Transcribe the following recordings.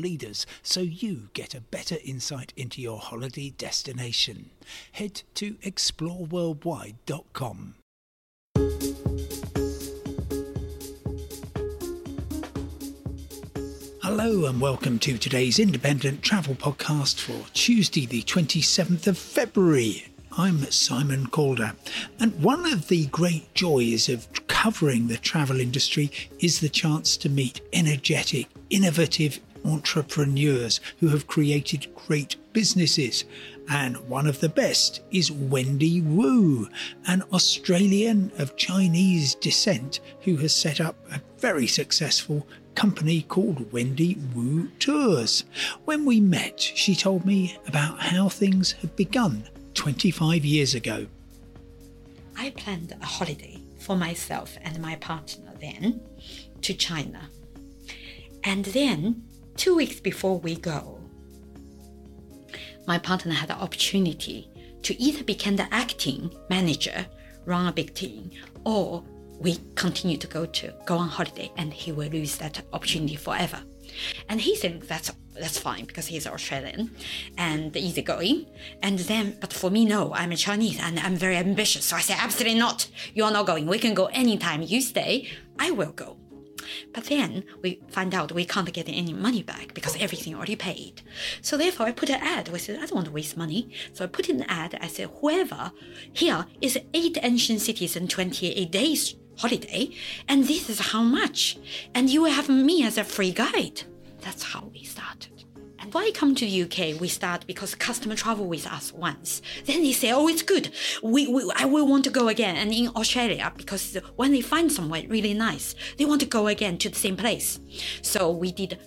leaders so you get a better insight into your holiday destination. Head to exploreworldwide.com. Hello and welcome to today's independent travel podcast for Tuesday, the 27th of February. I'm Simon Calder, and one of the great joys of covering the travel industry is the chance to meet energetic, innovative entrepreneurs who have created great businesses. And one of the best is Wendy Wu, an Australian of Chinese descent who has set up a very successful company called Wendy Wu Tours. When we met, she told me about how things had begun 25 years ago. I planned a holiday for myself and my partner then to China. And then, two weeks before we go, my partner had the opportunity to either become the acting manager, run a big team, or we continue to go to go on holiday and he will lose that opportunity forever. And he thinks that's that's fine because he's Australian and easygoing. And then, but for me, no, I'm a Chinese and I'm very ambitious. So I say, absolutely not. You're not going. We can go anytime you stay. I will go. But then we find out we can't get any money back because everything already paid. So therefore, I put an ad. We said, I don't want to waste money. So I put in an ad. I said, whoever here is eight ancient cities and 28 days holiday, and this is how much. And you will have me as a free guide. That's how we started. Why come to the UK? We start because customer travel with us once. Then they say, oh, it's good. We, we I will want to go again. And in Australia, because when they find somewhere really nice, they want to go again to the same place. So we did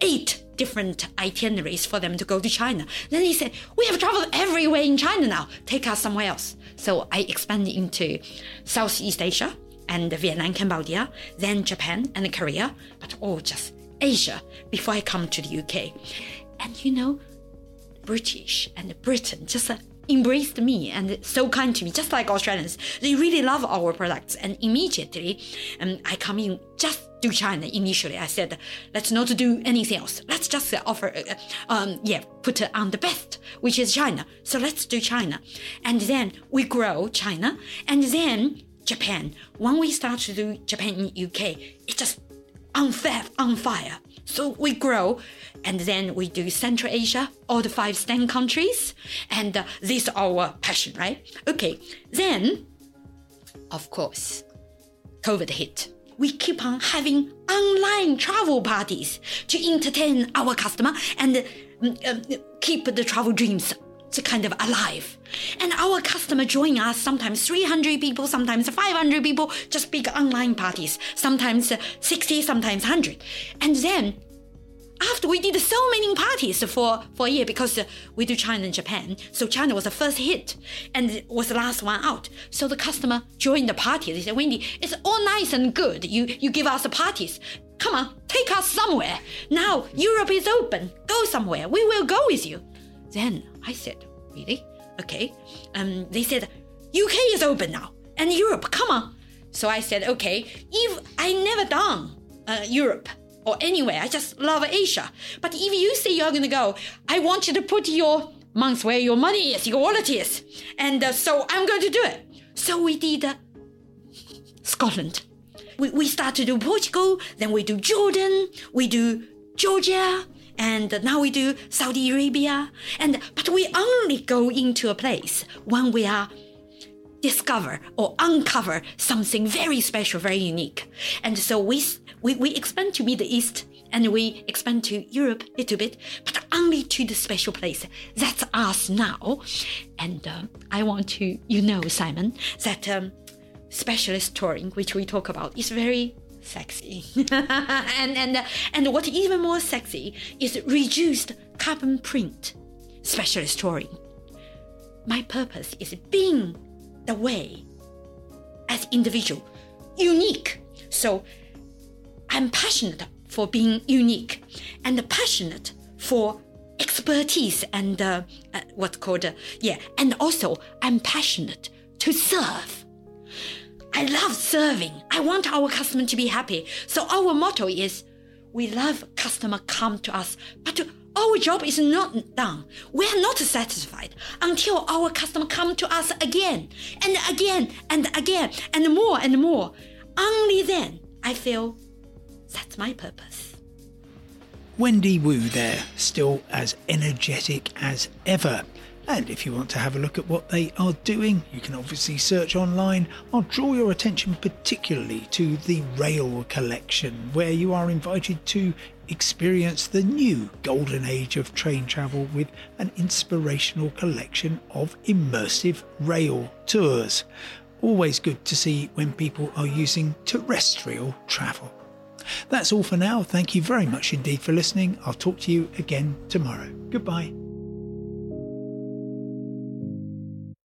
eight different itineraries for them to go to China. Then he said, We have traveled everywhere in China now. Take us somewhere else. So I expanded into Southeast Asia and Vietnam, Cambodia, then Japan and Korea, but all just Asia before I come to the UK. And you know, British and Britain just embraced me and so kind to me, just like Australians. They really love our products. And immediately, um, I come in just to China initially. I said, let's not do anything else. Let's just offer, uh, um, yeah, put on the best, which is China. So let's do China. And then we grow China. And then Japan. When we start to do Japan in UK, it just on fire, on fire. So we grow, and then we do Central Asia, all the five Stan countries, and uh, this is our passion, right? Okay, then, of course, COVID hit. We keep on having online travel parties to entertain our customer and um, keep the travel dreams to kind of alive. And our customer join us sometimes 300 people, sometimes 500 people, just big online parties, sometimes 60, sometimes 100. And then after we did so many parties for, for a year because we do China and Japan, so China was the first hit and was the last one out. So the customer joined the party. They said, Wendy, it's all nice and good. You you give us the parties. Come on, take us somewhere. Now Europe is open. Go somewhere. We will go with you. Then I said, Really? Okay. Um, they said, UK is open now, and Europe, come on. So I said, Okay, if I never done uh, Europe or anywhere, I just love Asia. But if you say you're gonna go, I want you to put your months where your money is, your wallet is. And uh, so I'm going to do it. So we did uh, Scotland. We, we start to do Portugal, then we do Jordan, we do Georgia, and now we do Saudi Arabia. And but we only go into a place when we are discover or uncover something very special, very unique. And so we we, we expand to Middle East and we expand to Europe a little bit, but only to the special place. That's us now. And uh, I want to, you know, Simon, that um, specialist touring, which we talk about, is very sexy. and and and what even more sexy is reduced carbon print specialist touring. My purpose is being the way as individual, unique. So I'm passionate for being unique and passionate for expertise and uh, uh, what's called uh, yeah and also i'm passionate to serve i love serving. I want our customer to be happy. So our motto is we love customer come to us. But our job is not done. We are not satisfied until our customer come to us again and again and again and more and more. Only then i feel that's my purpose. Wendy Wu there, still as energetic as ever. And if you want to have a look at what they are doing, you can obviously search online. I'll draw your attention particularly to the Rail collection, where you are invited to experience the new golden age of train travel with an inspirational collection of immersive rail tours. Always good to see when people are using terrestrial travel. That's all for now. Thank you very much indeed for listening. I'll talk to you again tomorrow. Goodbye.